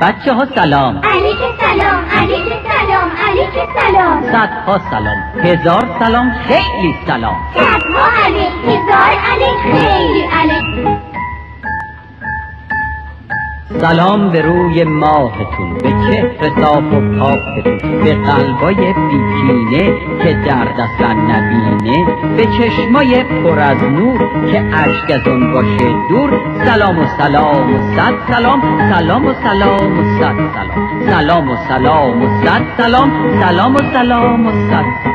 بچه ها سلام. علیک سلام علیک سلام علیک سلام. صدها سلام. هزار سلام خیلی سلام. صدها علیک هزار علیک خیلی علیک سلام به روی ماهتون به چهر صاف و پاکتون به قلبای بیکینه که درد اصلا نبینه به چشمای پر از نور که اشک از اون باشه دور. سلام و سلام و صد سلام سلام و سلام و صد سلام سلام و سلام و صد سلام سلام و سلام و صد سلام.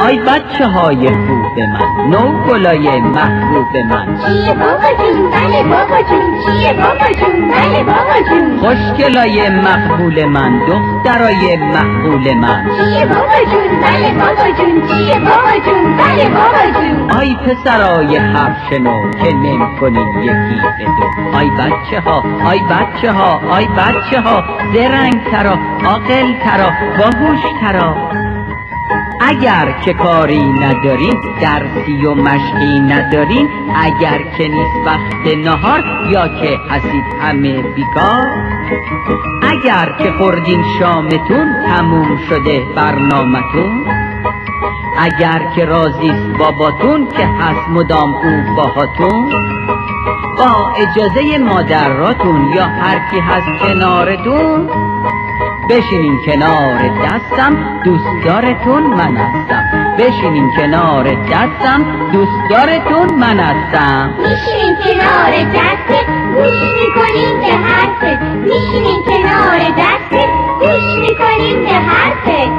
آی بچه های خوب من نو گلای محبوب من. چیه بابا جون؟ بله بابا جون. چیه بابا جون؟ بله بابا جون. خوشگلای مقبول من دخترای محبول من. چیه بابا جون؟ بله بابا جون. چیه بابا جون؟ بله بابا جون. آی پسرای حرف شنو که نمی‌کنین یکی به دو. آی بچه ها آی بچه ها آی بچه ها زرنگ ترا عاقل ترا باهوش ترا اگر که کاری ندارین درسی و مشقی ندارین اگر که نیست وقت نهار یا که هستید همه بیکار. اگر که خوردین شامتون تموم شده برنامتون اگر که راضیست باباتون که هست مدام او باهاتون. با اجازه مادراتون یا هر کی هست کنارتون. بشینین کنار دستم دوستدارتون من هستم. بشینین کنار دستم دوستدارتون من هستم. میشینین کنار دستت گوش می‌کنین به حرفت میشینین کنار دستت گوش می‌کنین به حرفت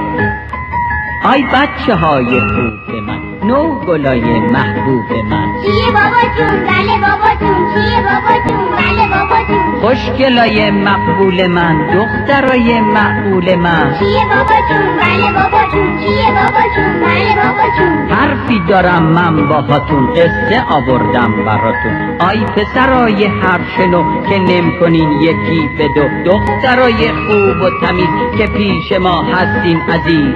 آی بچه های خوب من. نو گلای محبوب من. چیه بابا جون؟ بله بابا جون. چیه بابا جون؟ بله بابا جون. خوشگلای مقبول من دخترای معقول من. چیه بابا جون؟ بله بابا جون. چیه بابا جون؟ بله بابا جون. حرفی دارم من باهاتون قصه آوردم براتون. آی پسرای حرف شنو که نم کنین یکی به دو دخترای خوب و تمیز که پیش ما هستین عزیز.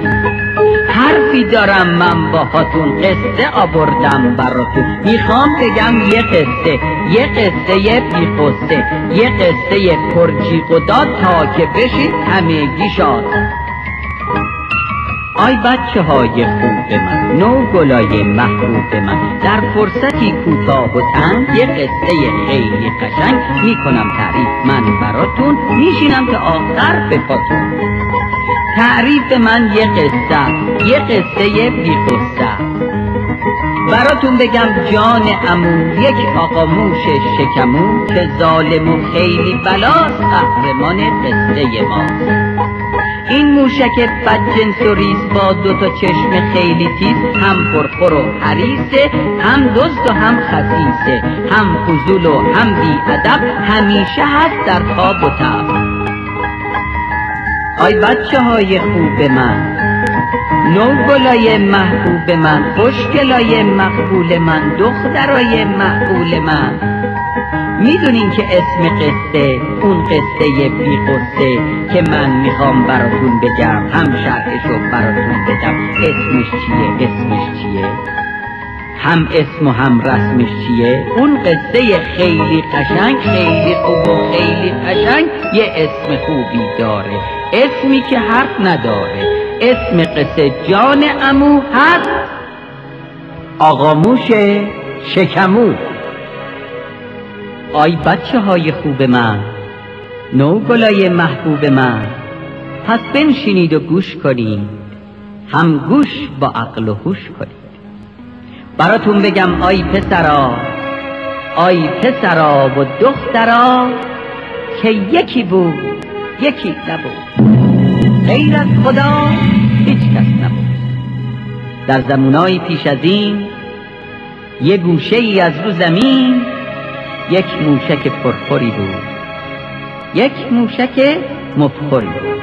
حرفی دارم من باهاتون قصه آوردم براتون. می‌خوام بگم یه قصه یه قصه بی قصه یه قصه پرجیغ و داد تا که بشید همگی شاد. آی بچه های خوب من نو گلای محبوب من در فرصتی کوتاه و تنگ یه قصه خیلی قشنگ می‌کنم تعریف من براتون. میشینم که آخر به پاتون تعریف من یه قصه یه قصه بی براتون بگم جان امو یک آقا موش شکمو که ظالم و خیلی بلاست قهرمان قصه ماست. این موشک بدجنس و ریز با دو تا چشم خیلی تیز هم پرخور و حریصه هم دزد و هم خسیسه هم فضول و هم بی ادب همیشه هست در خواب و تب. آی بچه های خوب من. نو گلای محبوب من خوشگلای مقبول من دخترای معقول من. می‌دونین که اسم قصه اون قصه بی قصه که من می‌خوام براتون بگم. هم شرحشو براتون بدم اسمش چیه؟ اسمش چیه؟ هم اسم و هم رسمش چیه؟ اون قصه خیلی قشنگ خیلی خوب و خیلی قشنگ یه اسم خوبی داره. اسمی که حرف نداره. اسم قصه جان امو هست. آقاموش شکمو. آی بچه های خوب من نو گلای محبوب من پس بنشینید و گوش کنید. هم گوش با عقل و هوش کنید. براتون بگم آی پسرا آی پسرا و دخترا که یکی بود یکی نبود. غیر از خدا هیچ کس نبود. در زمانای پیش از این یه گوشه ای از رو زمین یک موشک پرخوری بود. یک موشک مفخوری بود.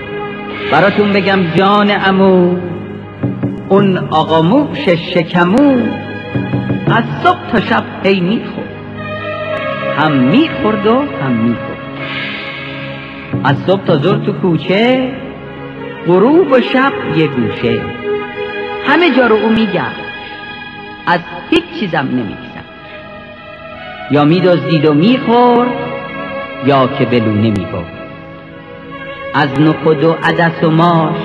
براتون بگم جان امو اون آقا موش شکمو از صبح تا شب هی می‌خورد. هم می‌خورد و هم می‌خورد. از صبح تا زور تو کوچه غروب و شب یه گوشه. همه جا رو او میگشت از هیچ چیزم نمیگذشت یا میدزدید و می‌خورد یا که بلونه می گفت از نخود و عدس و ماش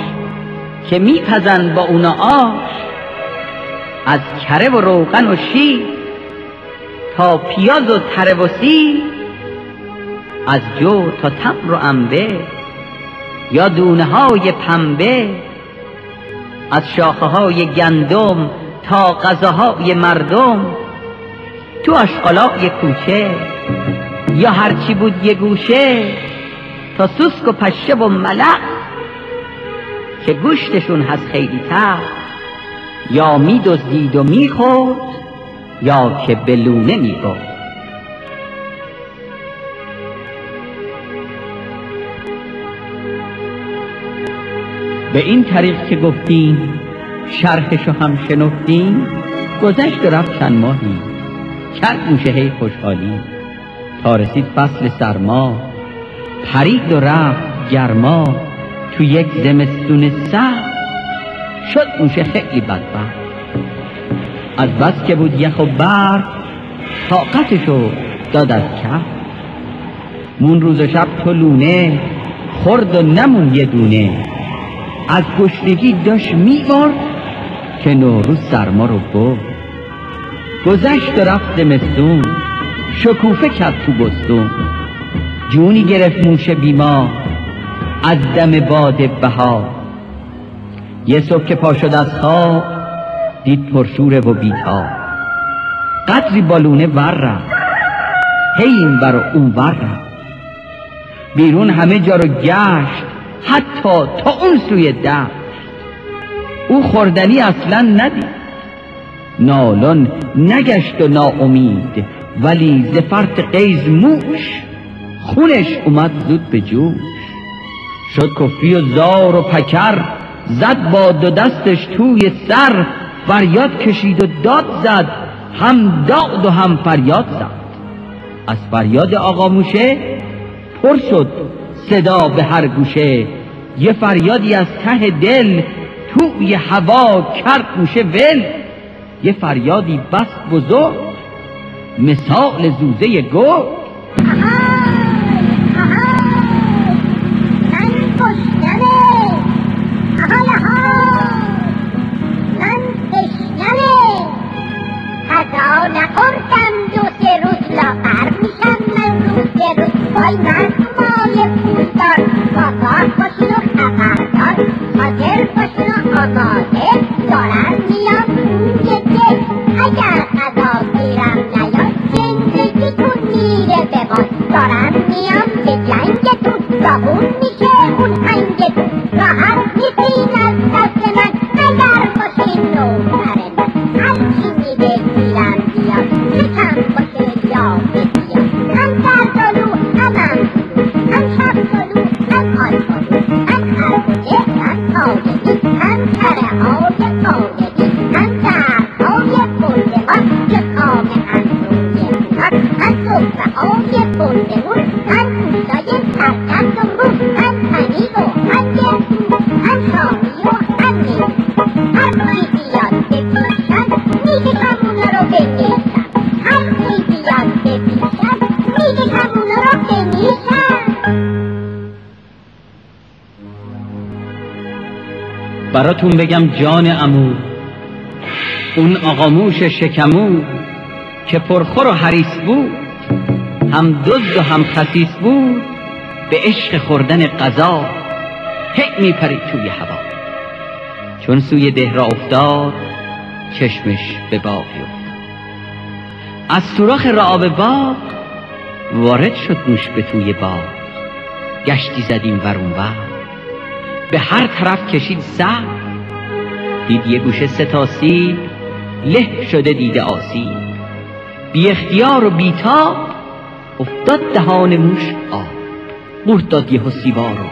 که میپزن با اونا آش از کره و روغن و شیر تا پیاز و تره و سیر از جو تا تمر و انبه یا دونه های پنبه از شاخه های گندم تا غذاهای مردم تو اشقالای کوچه یا هرچی بود یه گوشه تا سوسک و پشه و ملق که گوشتشون هست خیلی تر یا میدزدید و می‌خورد یا که بلونه می‌برد. به این طریق که گفتیم شرحشو هم شنفتیم گذشت رفت چند ماهی. کرد موشه هی خوشحالی. تا رسید فصل سرما پرید و رفت گرما. تو یک زمستون سخت شد موشه خیلی بدبخت. از بس که بود یخ و برف طاقتشو داد از کف. مون روز و شب تو لونه خورد و نمون یه دونه. از گشنگی داشت میبارد که نوروز سرما رو برد. گذشت رفت زمستون شکوفه کرد تو بستون. جونی گرفت موش بیما از دم باد بها یه صبح که پا شد از خواب دید پرشوره و بیتا قدری بالونه ور رفت. هی این بر اون ور رفت. بیرون همه جا رو گشت. حتی تا اون سوی دشت او خوردنی اصلا ندید. نالان نگشت و ناامید ولی ز فرط قیز موش خونش اومد زود به جوش شد کفی و زار و پکر زد با دو دستش توی سر فریاد کشید و داد زد هم داد و هم فریاد زد. از فریاد آقا موشه پر شد صدا به هر گوشه یه فریادی از ته دل توی هوا کرد موشه ول. یه فریادی بس بزرگ مثال زوزه گرگ. نخوردم دو سه روز لاغر میشم من روز به روز وای مردمای حاضر باشین و آماده دارم میام روی دل اگر غذا گیرم نیاد زندگیتون میره به باد دارم میام به جنگتون داغون میشه براتون بگم جان امو اون آقاموش شکمو که پرخور و حریص بود هم دزد و هم خسیس بود به عشق خوردن غذا هی میپرید توی هوا. چون سوی ده را افتاد چشمش به باغ از سوراخ رعاب باغ وارد شد موش به توی باغ. گشتی زدیم ورون ور. به هر طرف کشید سر دید یه گوشه ستاسی له شده دیده آسی. بی اختیار و بیتاب افتاد دهان موش آب. قورت داد یه سیبا رو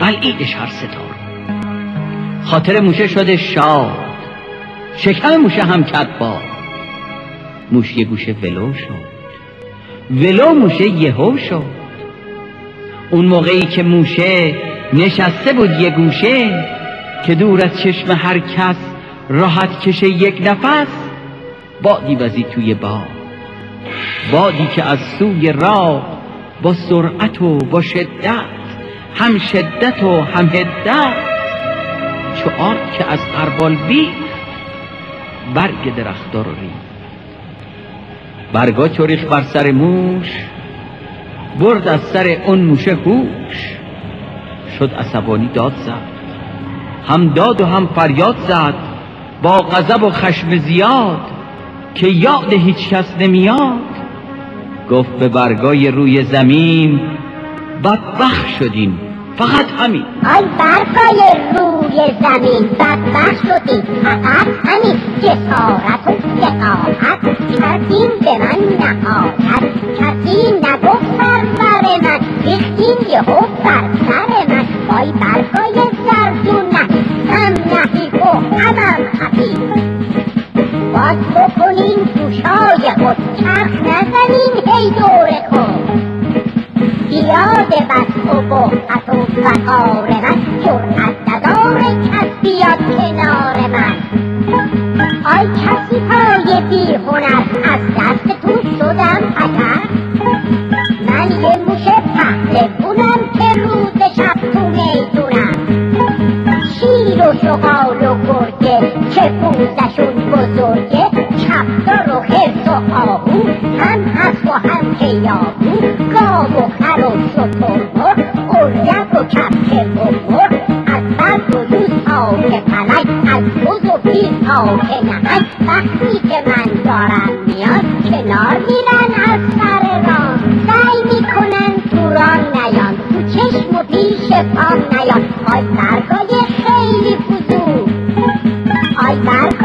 بلعیدش هر ستار. خاطر موشه شده شاد شکم موشه هم کرد باد. موش یه گوشه ولو شد ولو موشه یهو شد. اون موقعی که موشه نشسته بود یه گوشه که دور از چشم هر کس راحت کشه یک نفس بادی وزید توی باد. بادی که از سوی راه با سرعت و با شدت هم شدت و هم هدت چو که از قربال بیخت برگ درختار رو ری برگا چوریخ بر سر موش برد از سر اون موشه هوش. شد عصبانی داد زد. هم داد و هم فریاد زد با غضب و خشم زیاد که یاد هیچ کس نمیاد. گفت به برگای روی زمین بدبخ شدیم فقط همین. آی برگای روی زمین بدبخ شدیم فقط همین. جسارت و سقاحت کردیم به من نهایت کسی نگفت سرور من ریختیم یهو بر سر من. آی برگای همم خفی باز بکنیم گوشای خود چرخ نزنیم هی دور خود. بیاد بس و بحت و فقار من جرأت نداره کس بیاد کنار. که پوزشون بزرگه چپدار و خرس و آهو هم هست و هم هیاهو گاو و خر و و اردک و کپک ببر از برگ و یوز تا که پلک از بز و پیل تا که نهک وقتی که من دارم میاد کنار میرن از سر راه. سعی می‌کنن تو راه نیان تو چشم و پیش پام نیان. آی آی برگای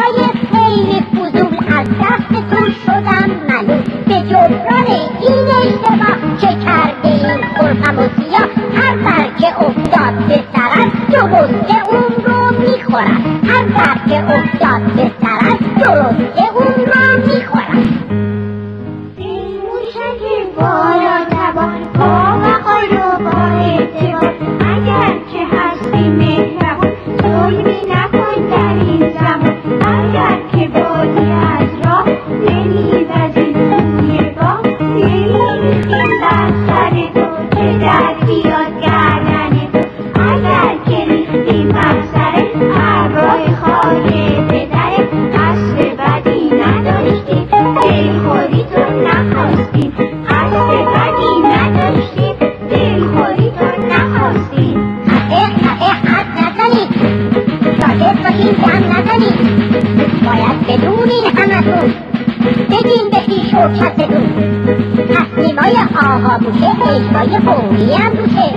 پیشوای فوری هم بوشه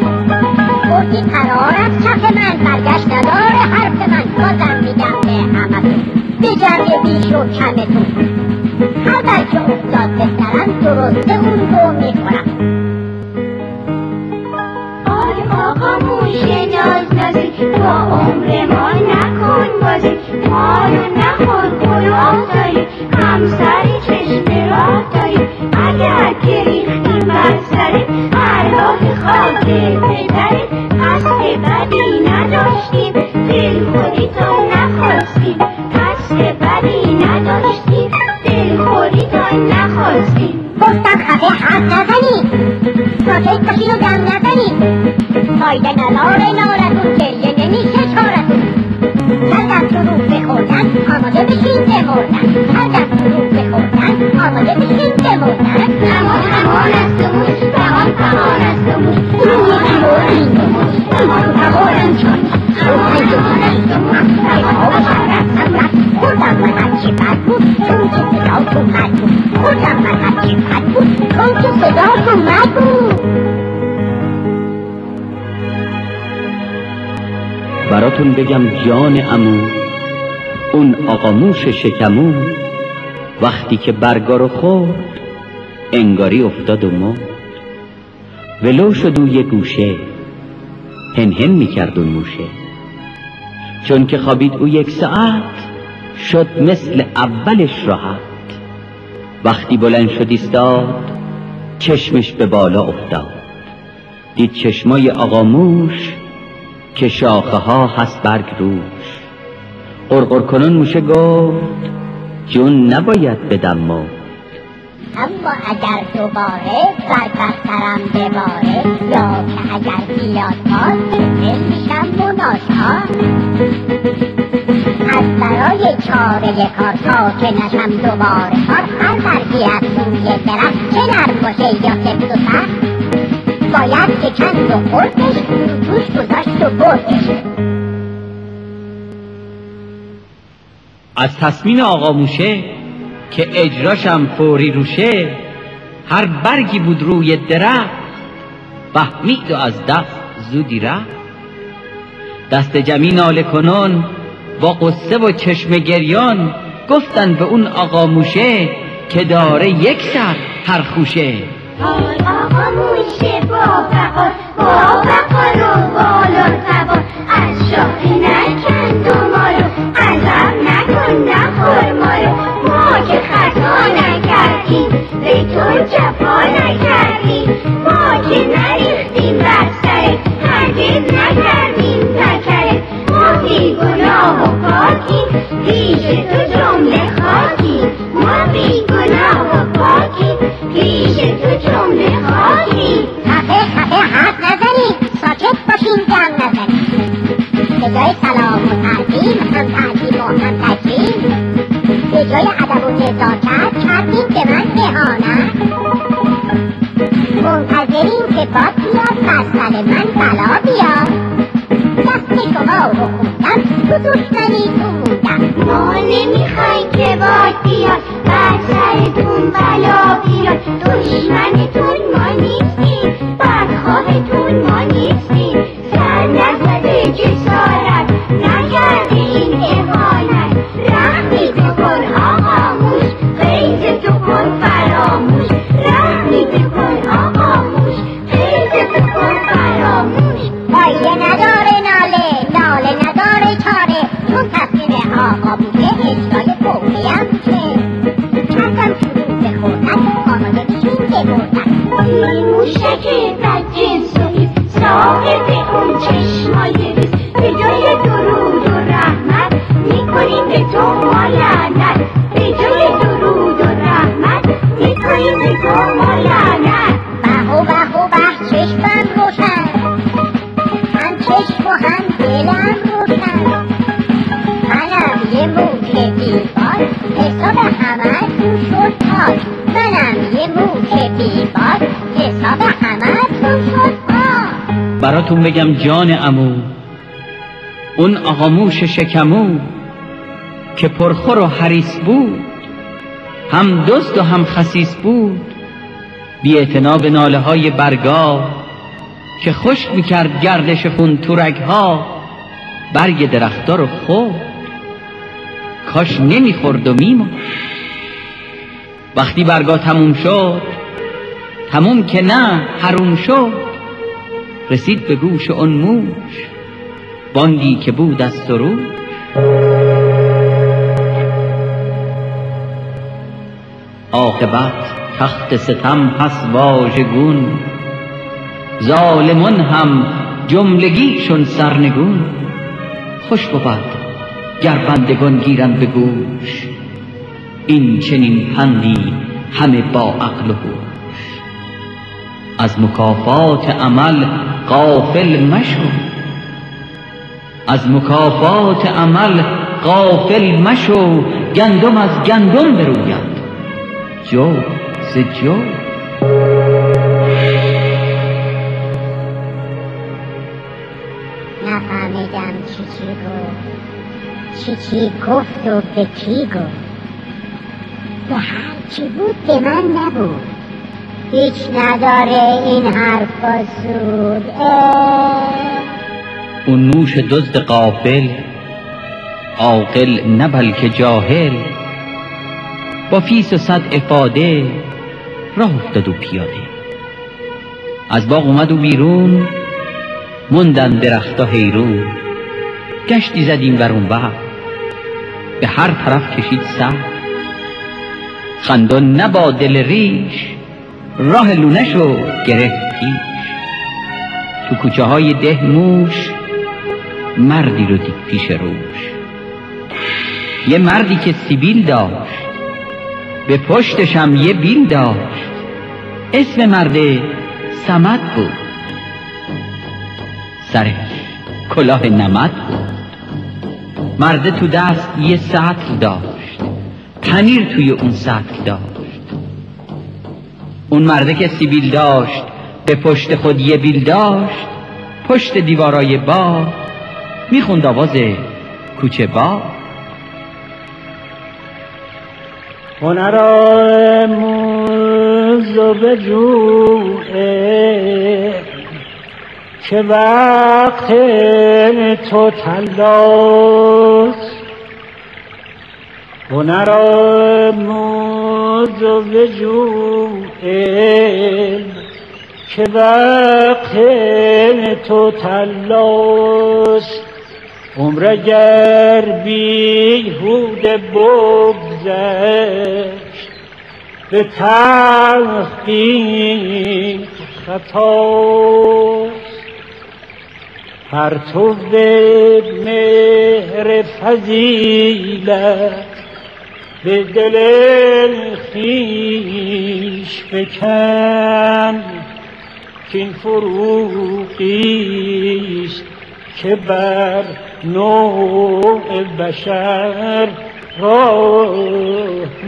گفتی قرار از چپ من برگشت نداره حرف من. بازم میگم به همتون به جمع بیش و کمتون. هر بچه افتاد به سرم درسته اون رو آی آقا موشه ناز نازی با عمر ما نکن بازی. ما رو نخور گناه داری. همسری چشم راه داری اگر که ریختیم بر سر هر راه خاک پدر قصد بدی نداشتیم دلخوری تو نخواستیم. قصد بدی نداشتیم دلخوری تو نخواستیم. گفتم خفه حرف نزنید ساکت باشین و دم نزنید فایده نداره نارتون براتون بگم جان امو اون آقاموش شکمو وقتی که برگا رو خورد انگاری افتاد و مرد. ولو شد او یه گوشه هن هن می‌کرد اون موشه. چون که خوابید او یک ساعت شد مثل اولش راحت. وقتی بلند شد ایستاد چشمش به بالا افتاد. دید چشمای آقاموش که شاخه ها هست برگ روش. قرقر کنون موشه گفت جون نباید بدم مرد. اما اگر دوباره بر بسترم بباره یا که اگر بیاد دل میشم مناشا از برای چاره کار تا که نشم دوباره کار هر برگی از روی درخت چه نرم باشه یا سفت و سخت. باید که چند و خردش توش گذاشت و بردش. از تصمیم آقا موشه که اجراشم فوری روشه هر برگی بود روی درخت فهمید و از دست زودی رفت. دست جمعی ناله کنان با قصه و چشم گریان گفتن به اون آقا موشه که داره یک سر هر خوشه. آقا موشه با بقا با بقا رو بالا سوار. از شاخه نکند و ما رو عذب نکن نخور ما رو. ما که خطا نکردیم به تو جفا نکردیم. ما که پاکیم پیش نداره چاره براتون بگم جان امو اون آقا موش شکمو که پرخور و حریص بود. هم دست و هم خسیس بود. بی به ناله های برگاه که خشک می‌کرد گردش خون تورک ها برگ درختار رو خورد کاش نمی‌خورد و میمرد. وقتی برگا تموم شد تموم که نه حروم شد. رسید به گوش اون موش. بانگی که بود از سروش عاقبت تخت ستم پس واژگون ظالمون هم جملگیشون سرنگون. خوش بود گر بندگان گیرند به گوش. این چنین پندی همه با عقل و از مکافات عمل غافل مشو. از مکافات عمل غافل مشو گندم از گندم بروید. جو ز جو. نفهمیدم چی چی گفت. چی چی گفت و به کی گفت. به هر چی بود به من نبود. هیچ نداره این حرفا سود اه. اون موش دزد قافل عاقل نه بلکه جاهل. با فیس و صد افاده راه افتاد و پیاده. از باغ اومد و بیرون موندن درختا حیرون. گشتی زدیم بر اون وقت به هر طرف کشید سر. خندان نبا دل ریش راه لونشو گرفت پیش تو کوچه های ده موش مردی رو دید پیش روش. یه مردی که سیبیل داشت. به پشتشم یه بیل داشت. اسم مرده سمت بود. سرش کلاه نمد بود. مرده تو دست یه سطل داشت. پنیر توی اون سطل داشت. اون مرده که سیبیل داشت به پشت خود یه بیل داشت پشت دیوارای با می‌خوند آواز کوچه با هنر آموز و بجوه که وقت تو تلاست هنر آموز و بجوه که وقت تو تلاست عمر گر بیهود بگذشت به تحقیق خطاست پرتو مهر فضیلت به دل خیش بکن که این فروغیست که بر نوع بشر راه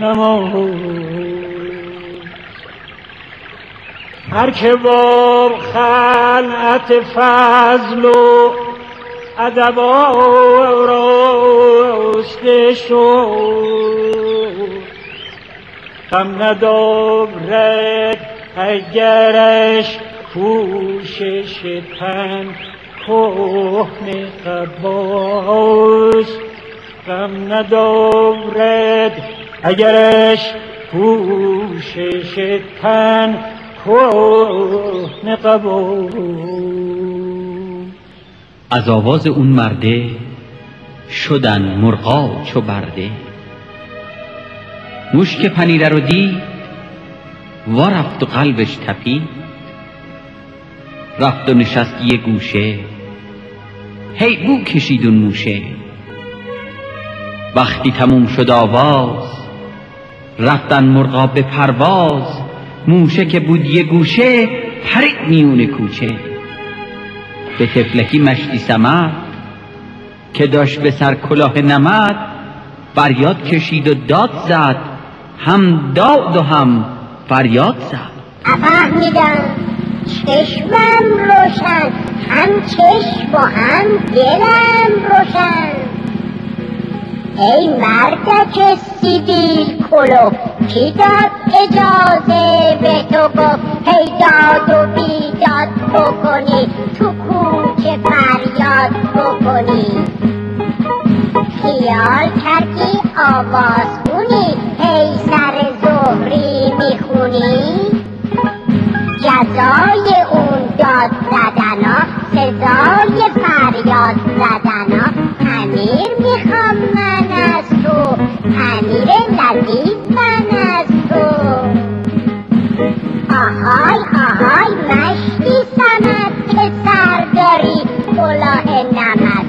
نمود هر که با خلعت فضل و ادب آراسته شد غم ندارد اگرش کوشش تن کهنه قباست غم ندارد اگرش کوشش تن کهنه قباست از آواز اون مرده شدن مرغا چو برده. موش که پنیره رو دید و رفت و قلبش تپید. رفت و نشست یه گوشه هی بو کشید اون موشه وقتی تموم شد آواز رفتن مرغا به پرواز موشه که بود یه گوشه پرید میون کوچه. به تفلکی مشتی سمت که داشت به سر کلاه نمد فریاد کشید و داد زد. هم داد و هم فریاد زد. نفهمیدم چشمم روشن هم چشم و هم دلم روشن. ای مردک سیبیل کلو کی داد اجازه به تو گفت هی داد و بیداد بکنی تو کوچه فریاد بکنی. خیال کردی آواز خونی هی سر زهری می‌خونی؟ جزای اون داد زدنا سزای فریاد زدنا پنیر می‌خوام من از تو پنیر لذیذ من از تو. آهای آهای مشتی سمت که سر داری نمد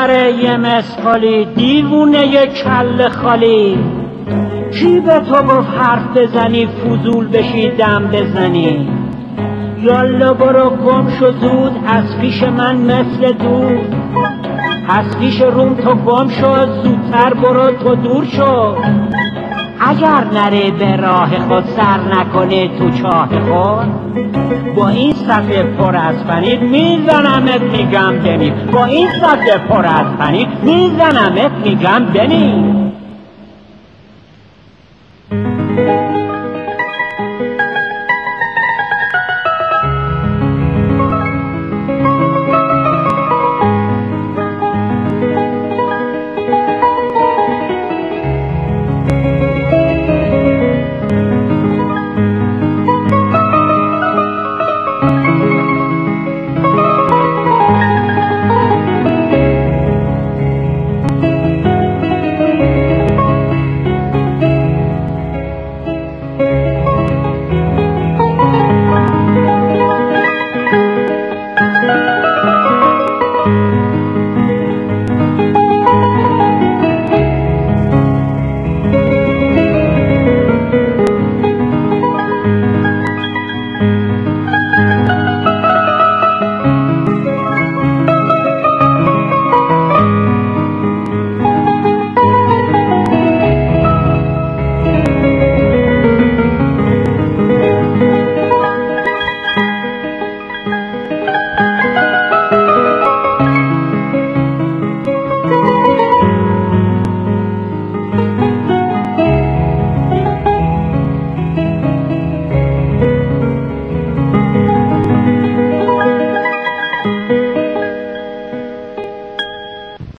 بره یه مسخالی دیوونه یه کل خالی. کی به تو گفت حرف بزنی فضول بشی دم بزنی؟ یالا برو گم شو زود از پیش من مثل دود. از پیش روم تو گم شو زودتر برو تو دور شو. اگر نره به راه خود سر نکنه تو چاه خود با این صفحه پر از پنیر میزنمت میگم بمیر با این صفحه پر از پنیر میزنمت میگم بمیر